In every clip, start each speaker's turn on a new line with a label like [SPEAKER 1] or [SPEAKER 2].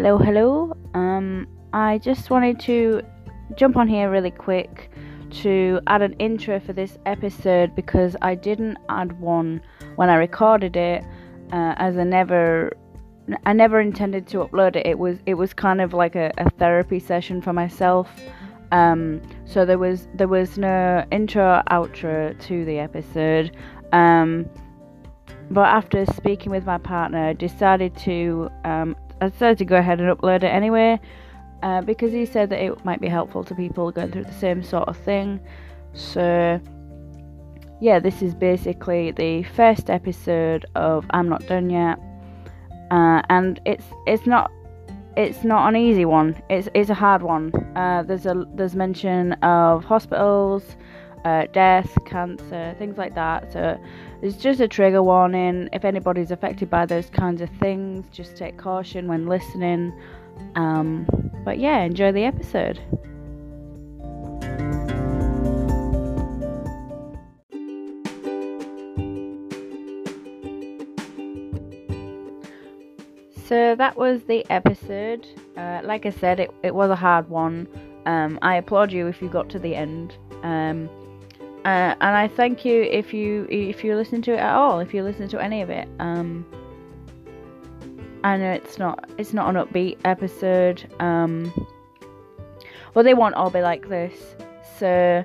[SPEAKER 1] Hello, hello. Um, I just wanted to jump on here really quick to add an intro for this episode because I didn't add one when I recorded it, uh, as I never, I never intended to upload it. It was, it was kind of like a, a therapy session for myself. Um, so there was, there was no intro, outro to the episode. Um, but after speaking with my partner, I decided to um, I decided to go ahead and upload it anyway uh, because he said that it might be helpful to people going through the same sort of thing. So yeah, this is basically the first episode of I'm Not Done Yet, uh, and it's it's not it's not an easy one. It's it's a hard one. Uh, there's a there's mention of hospitals, uh, death, cancer, things like that. So it's just a trigger warning. If anybody's affected by those kinds of things, just take caution when listening. Um, but yeah, enjoy the episode. So that was the episode. Uh, like I said, it, it was a hard one. Um, I applaud you if you got to the end. Um, uh, and I thank you if you if you listen to it at all, if you listen to any of it. Um, I know it's not it's not an upbeat episode. Um, well, they won't all be like this. So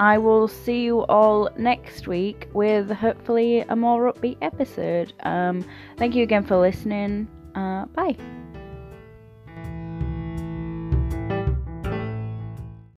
[SPEAKER 1] I will see you all next week with hopefully a more upbeat episode. Um, thank you again for listening. Uh, bye.